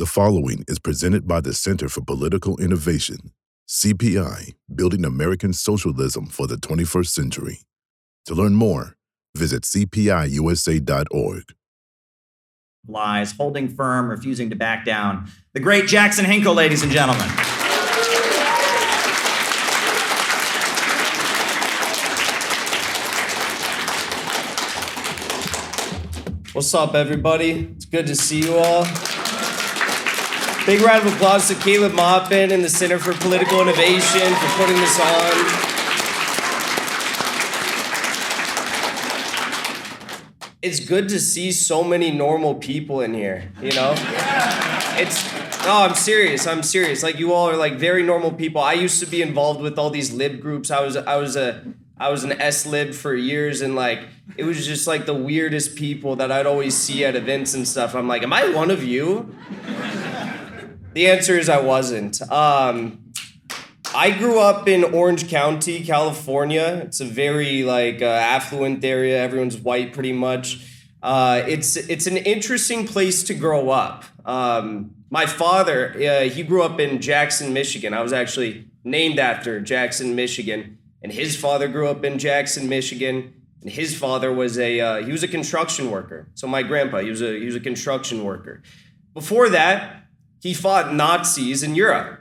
The following is presented by the Center for Political Innovation, CPI, Building American Socialism for the 21st Century. To learn more, visit cpiusa.org. Lies, holding firm, refusing to back down. The great Jackson Hinkle, ladies and gentlemen. What's up, everybody? It's good to see you all. Big round of applause to Caleb Maupin and the Center for Political Innovation for putting this on. It's good to see so many normal people in here, you know? It's no, I'm serious. I'm serious. Like you all are like very normal people. I used to be involved with all these lib groups. I was I was a I was an S lib for years and like it was just like the weirdest people that I'd always see at events and stuff. I'm like, am I one of you? The answer is I wasn't. Um, I grew up in Orange County, California. It's a very like uh, affluent area. Everyone's white, pretty much. Uh, it's it's an interesting place to grow up. Um, my father, uh, he grew up in Jackson, Michigan. I was actually named after Jackson, Michigan, and his father grew up in Jackson, Michigan. And his father was a uh, he was a construction worker. So my grandpa, he was a he was a construction worker. Before that, he fought Nazis in Europe.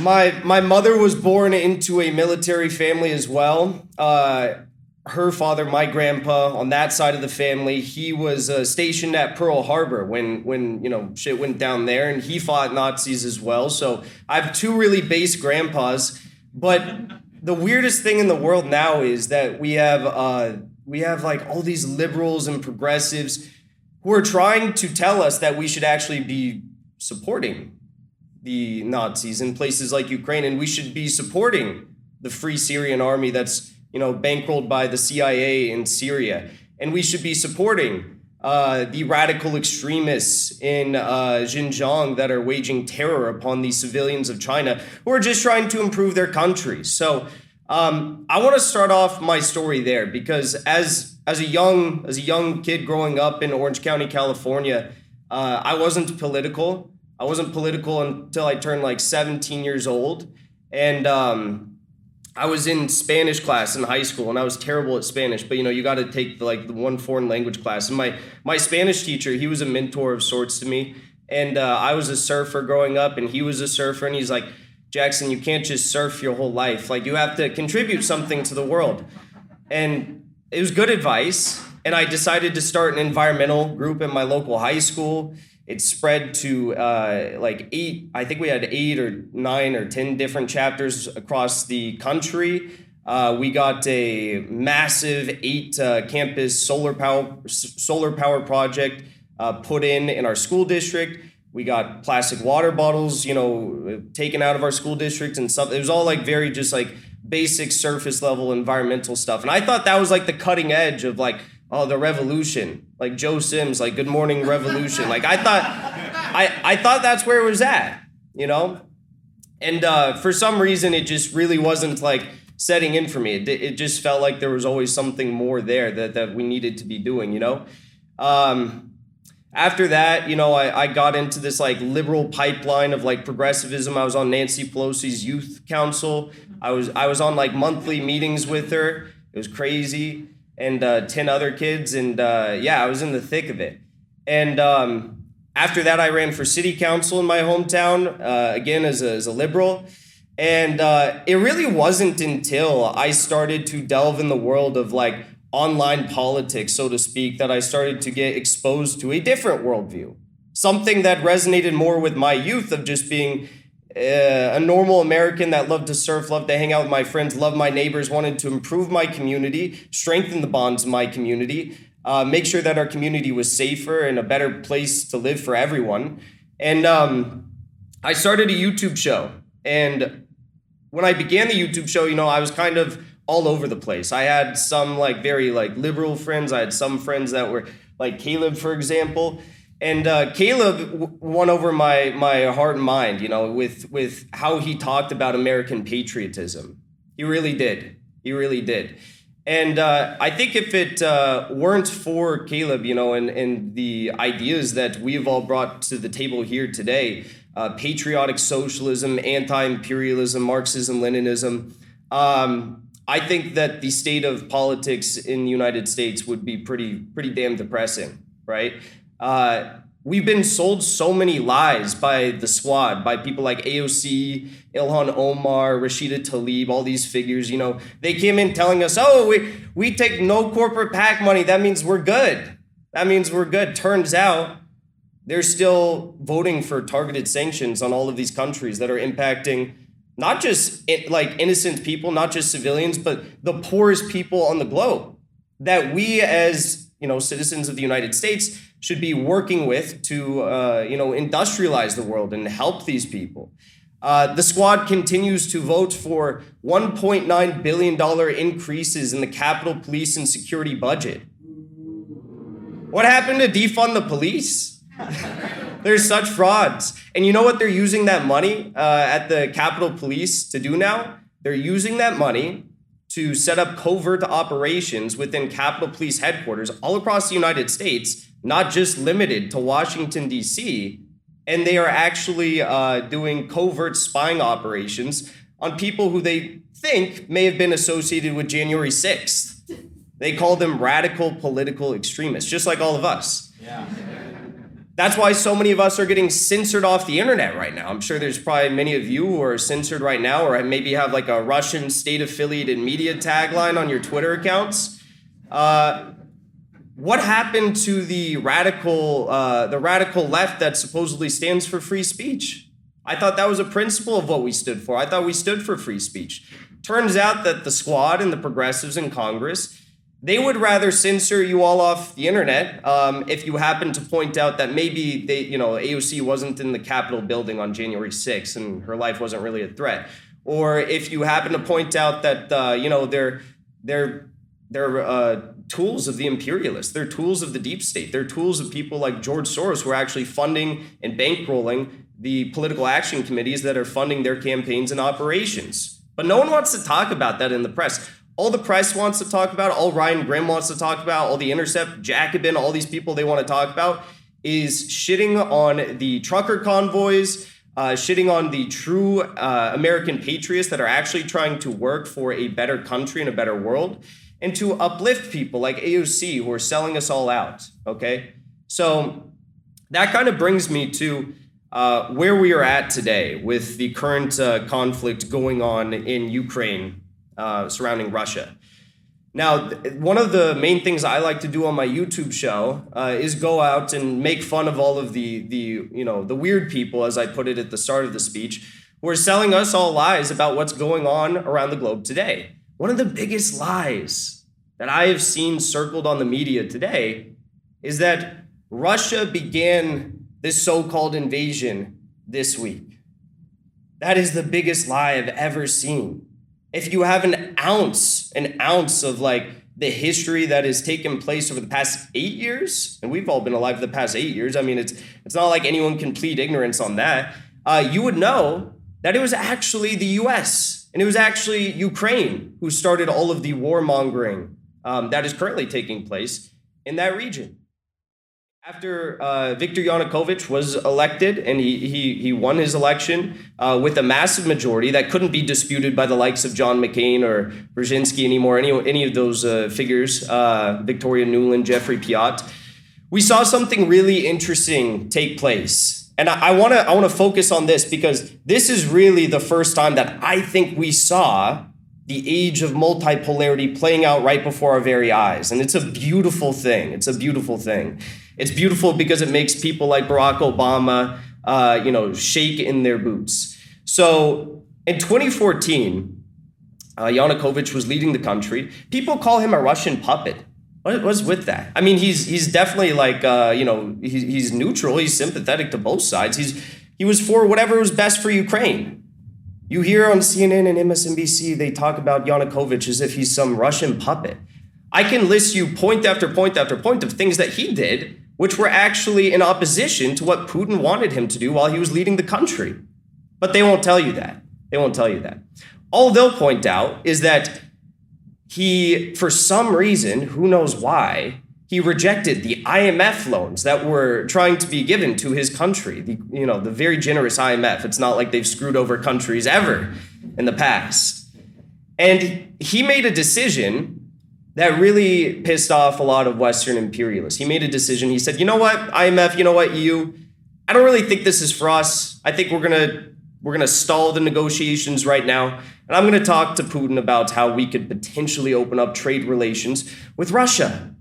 My, my mother was born into a military family as well. Uh, her father, my grandpa, on that side of the family, he was uh, stationed at Pearl Harbor when when you know shit went down there, and he fought Nazis as well. So I have two really base grandpas, but the weirdest thing in the world now is that we have uh, we have like all these liberals and progressives who are trying to tell us that we should actually be supporting the Nazis in places like Ukraine, and we should be supporting the Free Syrian Army that's you know bankrolled by the CIA in Syria, and we should be supporting uh, the radical extremists in uh, Xinjiang that are waging terror upon the civilians of China who are just trying to improve their country. So um, I want to start off my story there because as as a young as a young kid growing up in Orange County, California, uh, I wasn't political. I wasn't political until I turned like 17 years old, and um, I was in Spanish class in high school, and I was terrible at Spanish. But you know, you got to take the, like the one foreign language class. And my my Spanish teacher, he was a mentor of sorts to me. And uh, I was a surfer growing up, and he was a surfer, and he's like, Jackson, you can't just surf your whole life. Like you have to contribute something to the world. And it was good advice. And I decided to start an environmental group in my local high school it spread to uh, like eight i think we had eight or nine or ten different chapters across the country. Uh, we got a massive eight uh, campus solar power solar power project uh, put in in our school district. We got plastic water bottles you know taken out of our school district and stuff. It was all like very just like basic surface level environmental stuff. And i thought that was like the cutting edge of like oh the revolution. Like joe sims like good morning revolution. Like i thought i i thought that's where it was at you know? And uh, for some reason it just really wasn't like setting in for me. It, it just felt like there was always something more there that, that we needed to be doing you know? Um, after that you know I, I got into this like liberal pipeline of like progressivism. I was on nancy pelosi's youth council. I was i was on like monthly meetings with her. It was crazy and uh, 10 other kids. And uh, yeah, I was in the thick of it. And um, after that, I ran for city council in my hometown, uh, again, as a, as a liberal. And uh, it really wasn't until I started to delve in the world of like online politics, so to speak, that I started to get exposed to a different worldview. Something that resonated more with my youth of just being a normal American that loved to surf, loved to hang out with my friends, loved my neighbors, wanted to improve my community, strengthen the bonds of my community, uh, make sure that our community was safer and a better place to live for everyone. And um, I started a YouTube show. And when I began the YouTube show, you know, I was kind of all over the place. I had some like very like liberal friends. I had some friends that were like Caleb, for example. And uh, Caleb w- won over my my heart and mind, you know, with with how he talked about American patriotism. He really did. He really did. And uh, I think if it uh, weren't for Caleb, you know, and, and the ideas that we've all brought to the table here today, uh, patriotic socialism, anti-imperialism, Marxism, Leninism, um, I think that the state of politics in the United States would be pretty pretty damn depressing, right? Uh, we've been sold so many lies by the squad, by people like AOC, Ilhan Omar, Rashida Tlaib, all these figures. You know, they came in telling us, "Oh, we we take no corporate PAC money. That means we're good. That means we're good." Turns out they're still voting for targeted sanctions on all of these countries that are impacting not just like innocent people, not just civilians, but the poorest people on the globe that we as you know citizens of the United States should be working with to uh, you know industrialize the world and help these people. Uh, the squad continues to vote for 1.9 billion dollar increases in the Capitol Police and Security budget. What happened to defund the police? There's such frauds. And you know what they're using that money uh, at the Capitol Police to do now? They're using that money to set up covert operations within Capitol Police headquarters all across the United States, not just limited to Washington, D.C. And they are actually uh, doing covert spying operations on people who they think may have been associated with January 6th. They call them radical political extremists, just like all of us. Yeah. That's why so many of us are getting censored off the internet right now. I'm sure there's probably many of you who are censored right now, or maybe have like a Russian state affiliated media tagline on your Twitter accounts. Uh, what happened to the radical, uh, the radical left that supposedly stands for free speech? I thought that was a principle of what we stood for. I thought we stood for free speech. Turns out that the squad and the progressives in Congress they would rather censor you all off the internet um, if you happen to point out that maybe they, you know, AOC wasn't in the Capitol building on January 6th and her life wasn't really a threat, or if you happen to point out that uh, you know they're they're they're uh, tools of the imperialists, they're tools of the deep state, they're tools of people like George Soros who are actually funding and bankrolling the political action committees that are funding their campaigns and operations. But no one wants to talk about that in the press. All the press wants to talk about, all Ryan Grim wants to talk about, all the Intercept, Jacobin, all these people they want to talk about is shitting on the trucker convoys, uh, shitting on the true uh, American patriots that are actually trying to work for a better country and a better world, and to uplift people like AOC who are selling us all out. Okay, so that kind of brings me to. Uh, where we are at today with the current uh, conflict going on in Ukraine uh, surrounding Russia. Now, one of the main things I like to do on my YouTube show uh, is go out and make fun of all of the the you know the weird people, as I put it at the start of the speech, who are selling us all lies about what's going on around the globe today. One of the biggest lies that I have seen circled on the media today is that Russia began this so-called invasion this week. That is the biggest lie I've ever seen if you have an ounce, an ounce of like the history that has taken place over the past eight years, and we've all been alive for the past eight years. I mean, it's it's not like anyone can plead ignorance on that. Uh, you would know that it was actually the U.S. and it was actually Ukraine who started all of the warmongering um, that is currently taking place in that region. After uh, Viktor Yanukovych was elected and he, he, he won his election uh, with a massive majority that couldn't be disputed by the likes of John McCain or Brzezinski anymore, any, any of those uh, figures, uh, Victoria Nuland, Geoffrey Pyatt, we saw something really interesting take place. And I, want to I wanna focus on this because this is really the first time that I think we saw the age of multipolarity playing out right before our very eyes. And it's a beautiful thing. It's a beautiful thing. It's beautiful because it makes people like Barack Obama, uh, you know, shake in their boots. So in 2014, uh, Yanukovych was leading the country. People call him a Russian puppet. What was with that? I mean, he's he's definitely like uh, you know he's, he's neutral. He's sympathetic to both sides. He's he was for whatever was best for Ukraine. You hear on CNN and MSNBC they talk about Yanukovych as if he's some Russian puppet. I can list you point after point after point of things that he did which were actually in opposition to what Putin wanted him to do while he was leading the country. But they won't tell you that. They won't tell you that. All they'll point out is that he, for some reason, who knows why, he rejected the IMF loans that were trying to be given to his country. The, you know, the very generous IMF. It's not like they've screwed over countries ever in the past. And he made a decision that really pissed off a lot of Western imperialists. He made a decision. He said, you know what, IMF, you know what, EU, I don't really think this is for us. I think we're gonna we're gonna stall the negotiations right now. And I'm gonna talk to Putin about how we could potentially open up trade relations with Russia.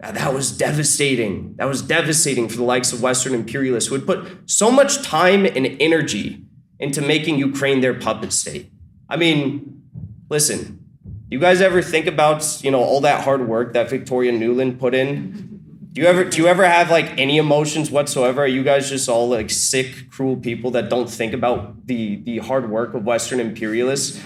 Now, that was devastating. That was devastating for the likes of Western imperialists who had put so much time and energy into making Ukraine their puppet state. I mean, listen, you guys ever think about, you know, all that hard work that Victoria Nuland put in? Do you ever do you ever have like any emotions whatsoever? Are you guys just all like sick, cruel people that don't think about the the hard work of Western imperialists?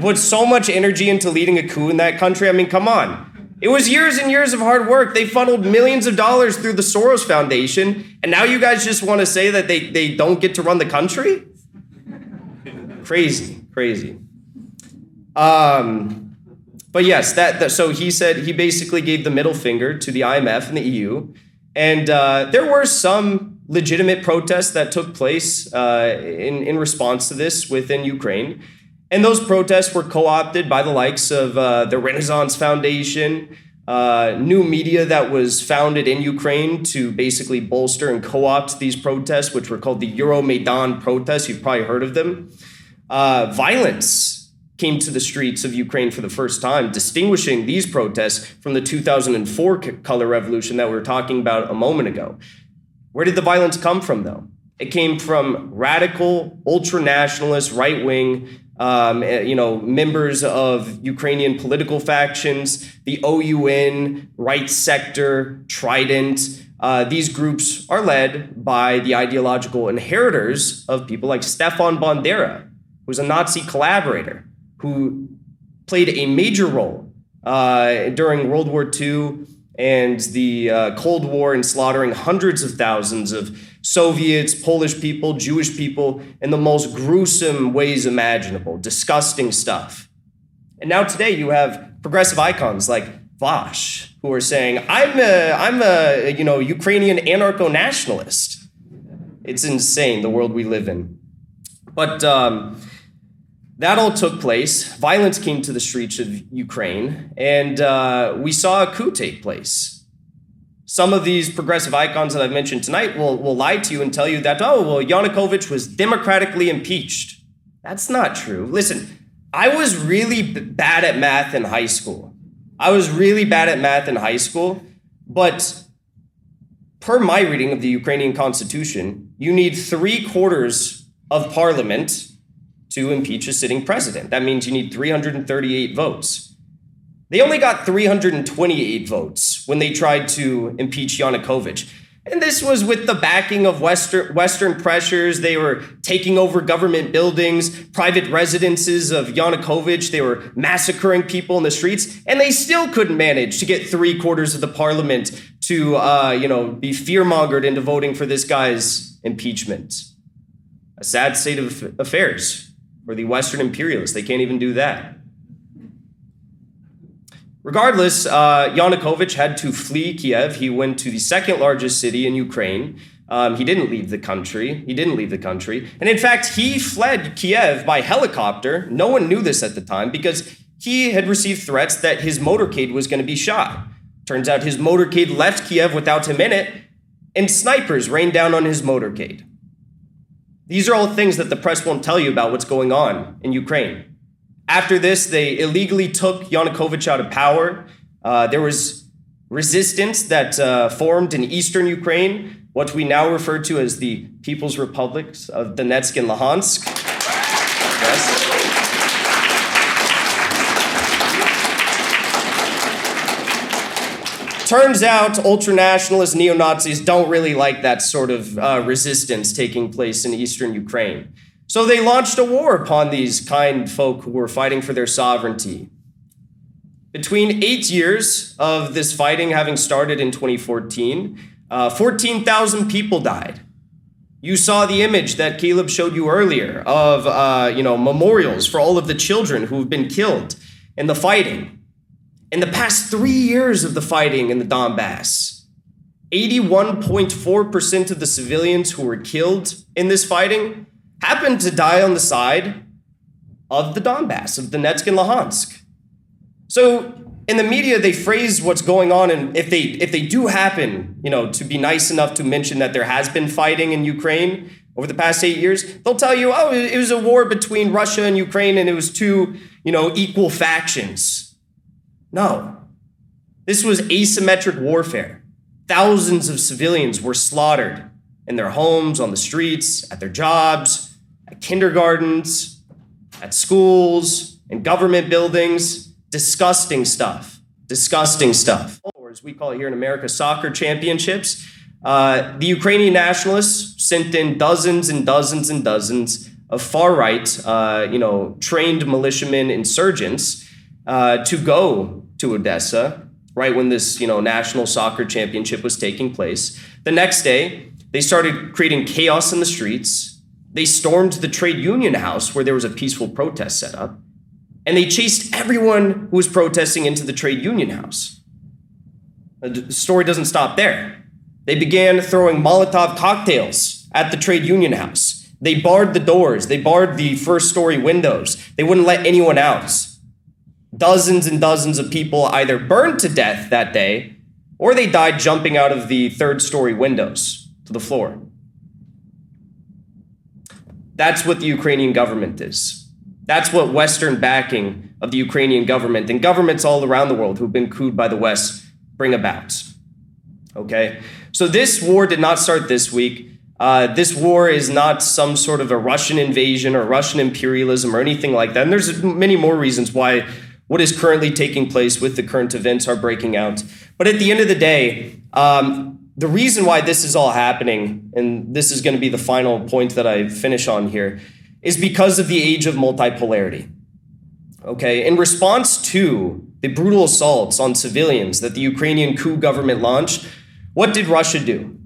Put so much energy into leading a coup in that country. I mean, come on. It was years and years of hard work. They funneled millions of dollars through the Soros Foundation, and now you guys just want to say that they, they don't get to run the country? crazy, crazy. Um, but yes, that, that, so he said he basically gave the middle finger to the IMF and the EU, and uh, there were some legitimate protests that took place uh, in in response to this within Ukraine, and those protests were co-opted by the likes of uh, the Renaissance Foundation. Uh, new media that was founded in Ukraine to basically bolster and co opt these protests, which were called the Euromaidan protests. You've probably heard of them. Uh, violence came to the streets of Ukraine for the first time, distinguishing these protests from the 2004 color revolution that we were talking about a moment ago. Where did the violence come from, though? It came from radical, ultra nationalist, right wing, um, eh, you know, members of Ukrainian political factions, the OUN, Right Sector, Trident. Uh, these groups are led by the ideological inheritors of people like Stefan Bandera, who's a Nazi collaborator who played a major role uh, during World War II and the uh, Cold War in slaughtering hundreds of thousands of Soviets, Polish people, Jewish people in the most gruesome ways imaginable, disgusting stuff. And now today you have progressive icons like Vaush who are saying, "I'm a, I'm a, you know, Ukrainian anarcho-nationalist." It's insane the world we live in. But um, that all took place. Violence came to the streets of Ukraine, and uh, we saw a coup take place. Some of these progressive icons that I've mentioned tonight will, will lie to you and tell you that, oh, well, Yanukovych was democratically impeached. That's not true. Listen, I was really b- bad at math in high school. I was really bad at math in high school, but per my reading of the Ukrainian constitution, you need three quarters of parliament to impeach a sitting president. That means you need 338 votes. They only got 328 votes when they tried to impeach Yanukovych. And this was with the backing of Western, Western pressures. They were taking over government buildings, private residences of Yanukovych. They were massacring people in the streets, and they still couldn't manage to get three quarters of the parliament to, uh, you know, be fearmongered into voting for this guy's impeachment. A sad state of affairs or the Western imperialists. They can't even do that. Regardless, uh, Yanukovych had to flee Kiev. He went to the second largest city in Ukraine. Um, he didn't leave the country. He didn't leave the country. And in fact, he fled Kiev by helicopter. No one knew this at the time because he had received threats that his motorcade was going to be shot. Turns out his motorcade left Kiev without him in it, and snipers rained down on his motorcade. These are all things that the press won't tell you about what's going on in Ukraine. After this, they illegally took Yanukovych out of power. Uh, there was resistance that uh, formed in eastern Ukraine, what we now refer to as the People's Republics of Donetsk and Luhansk. Yes. Turns out ultranationalist neo Nazis don't really like that sort of uh, resistance taking place in eastern Ukraine. So they launched a war upon these kind folk who were fighting for their sovereignty. Between eight years of this fighting having started in 2014, uh, 14,000 people died. You saw the image that Caleb showed you earlier of uh, you know, memorials for all of the children who have been killed in the fighting. In the past three years of the fighting in the Donbass, 81.4% of the civilians who were killed in this fighting happened to die on the side of the Donbass, of the Donetsk and Luhansk. So in the media, they phrase what's going on, and if they if they do happen, you know, to be nice enough to mention that there has been fighting in Ukraine over the past eight years, they'll tell you, oh, it was a war between Russia and Ukraine, and it was two, you know, equal factions. No, this was asymmetric warfare. Thousands of civilians were slaughtered in their homes, on the streets, at their jobs, at kindergartens, at schools, in government buildings. Disgusting stuff. Disgusting stuff. Or as we call it here in America, soccer championships. Uh, the Ukrainian nationalists sent in dozens and dozens and dozens of far right, uh, you know, trained militiamen insurgents uh, to go to Odessa right when this, you know, national soccer championship was taking place. The next day, they started creating chaos in the streets. They stormed the trade union house where there was a peaceful protest set up, and they chased everyone who was protesting into the trade union house. Uh, the story doesn't stop there. They began throwing Molotov cocktails at the trade union house. They barred the doors, they barred the first story windows, they wouldn't let anyone out dozens and dozens of people either burned to death that day or they died jumping out of the third story windows to the floor. That's what the Ukrainian government is. That's what Western backing of the Ukrainian government and governments all around the world who've been cooed by the West bring about. Okay? So this war did not start this week. Uh, this war is not some sort of a Russian invasion or Russian imperialism or anything like that. And there's many more reasons why what is currently taking place with the current events are breaking out. But at the end of the day, um, the reason why this is all happening, and this is going to be the final point that I finish on here, is because of the age of multipolarity. Okay, in response to the brutal assaults on civilians that the Ukrainian coup government launched, what did Russia do?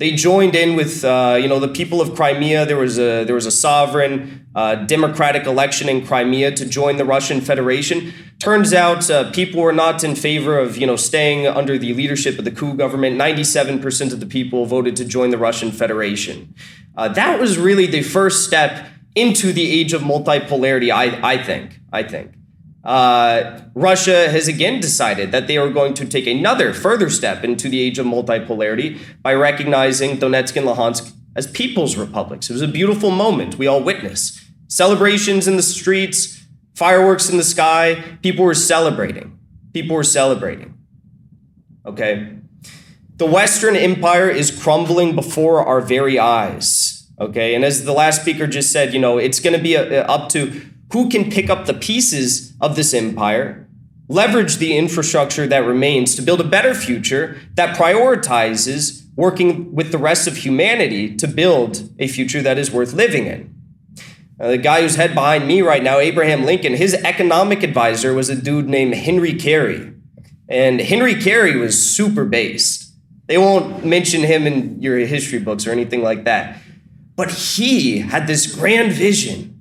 They joined in with uh, you know the people of Crimea. There was a there was a sovereign uh, democratic election in Crimea to join the Russian Federation. Turns out uh, people were not in favor of you know staying under the leadership of the coup government. Ninety seven percent of the people voted to join the Russian Federation. Uh, that was really the first step into the age of multipolarity. I I think I think. Uh, Russia has again decided that they are going to take another further step into the age of multipolarity by recognizing Donetsk and Luhansk as people's republics. It was a beautiful moment we all witnessed. Celebrations in the streets, fireworks in the sky, people were celebrating. People were celebrating. Okay? The Western Empire is crumbling before our very eyes. Okay? And as the last speaker just said, you know, it's going to be a, up to who can pick up the pieces of this empire, leverage the infrastructure that remains to build a better future that prioritizes working with the rest of humanity to build a future that is worth living in. Uh, the guy who's head behind me right now, Abraham Lincoln, his economic advisor was a dude named Henry Carey. And Henry Carey was super based. They won't mention him in your history books or anything like that. But he had this grand vision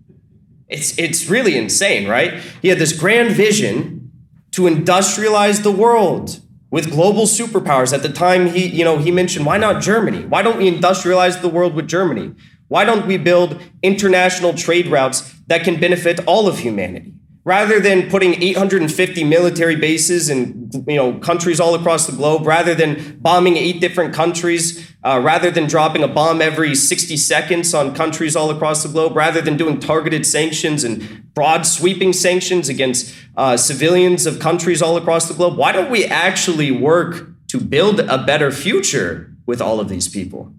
it's, it's really insane, right? He had this grand vision to industrialize the world with global superpowers. At the time, he, you know, he mentioned, why not Germany? Why don't we industrialize the world with Germany? Why don't we build international trade routes that can benefit all of humanity? Rather than putting 850 military bases in you know countries all across the globe rather than bombing eight different countries uh, rather than dropping a bomb every 60 seconds on countries all across the globe rather than doing targeted sanctions and broad sweeping sanctions against uh, civilians of countries all across the globe why don't we actually work to build a better future with all of these people?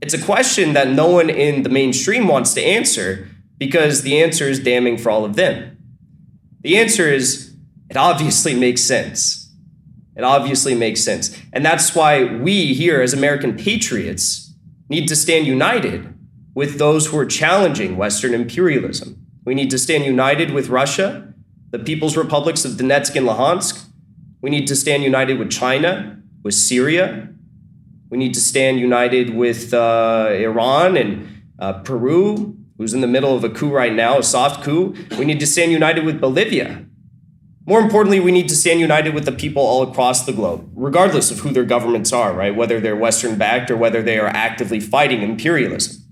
It's a question that no one in the mainstream wants to answer because the answer is damning for all of them. The answer is it obviously makes sense. It obviously makes sense. And that's why we here as American patriots need to stand united with those who are challenging Western imperialism. We need to stand united with Russia, the People's Republics of Donetsk and Luhansk. We need to stand united with China, with Syria. We need to stand united with uh, Iran and uh, Peru, who's in the middle of a coup right now, a soft coup. We need to stand united with Bolivia. More importantly, we need to stand united with the people all across the globe, regardless of who their governments are, right? Whether they're Western backed or whether they are actively fighting imperialism.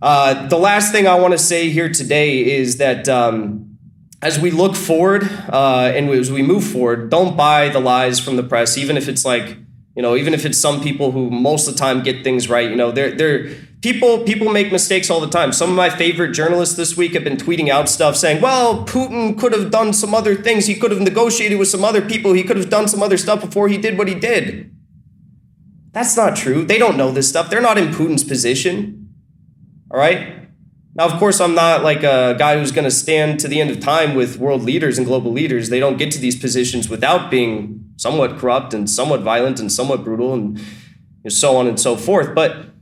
Uh, the last thing I want to say here today is that um, as we look forward uh, and as we move forward, don't buy the lies from the press, even if it's like, you know, even if it's some people who most of the time get things right. You know, they're they're people people make mistakes all the time. Some of my favorite journalists this week have been tweeting out stuff saying, "Well, Putin could have done some other things. He could have negotiated with some other people. He could have done some other stuff before he did what he did." That's not true. They don't know this stuff. They're not in Putin's position. All right? Now, of course, I'm not like a guy who's going to stand to the end of time with world leaders and global leaders. They don't get to these positions without being somewhat corrupt and somewhat violent and somewhat brutal and so on and so forth. But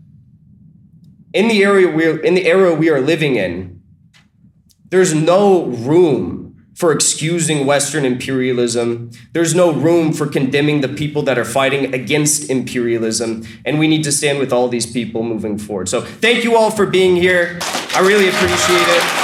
in the area we're in the era we are living in, there's no room for excusing Western imperialism. There's no room for condemning the people that are fighting against imperialism. And we need to stand with all these people moving forward. So thank you all for being here. I really appreciate it.